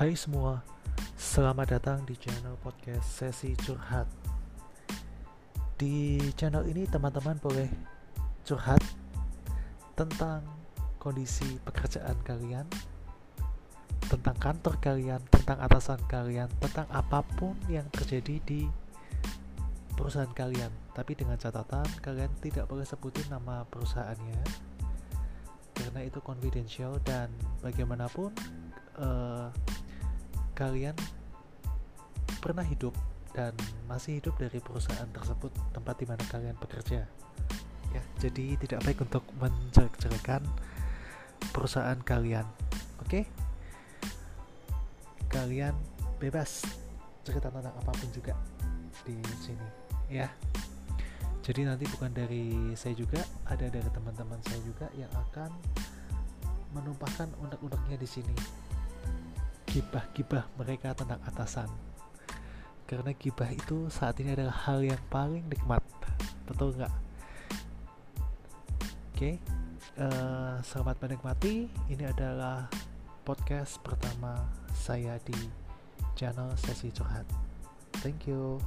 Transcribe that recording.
Hai semua, selamat datang di channel podcast Sesi Curhat. Di channel ini teman-teman boleh curhat tentang kondisi pekerjaan kalian, tentang kantor kalian, tentang atasan kalian, tentang apa pun yang terjadi di perusahaan kalian. Tapi dengan catatan kalian tidak boleh sebutin nama perusahaannya karena itu confidential dan bagaimanapun uh, kalian pernah hidup dan masih hidup dari perusahaan tersebut tempat di mana kalian bekerja? Ya jadi tidak baik untuk menjelek-jelekan perusahaan kalian oke? Okay? kalian bebas cerita tentang apa pun juga di sini ya? Jadi nanti bukan dari saya juga ada dari teman-teman saya juga yang akan menumpahkan unek-uneknya di sini gibah-gibah mereka tentang atasan. Karena gibah itu saat ini adalah hal yang paling nikmat. Betul nggak? Oke okay. uh, eh, selamat menikmati. Ini adalah podcast pertama saya di channel sesi curhat. Thank you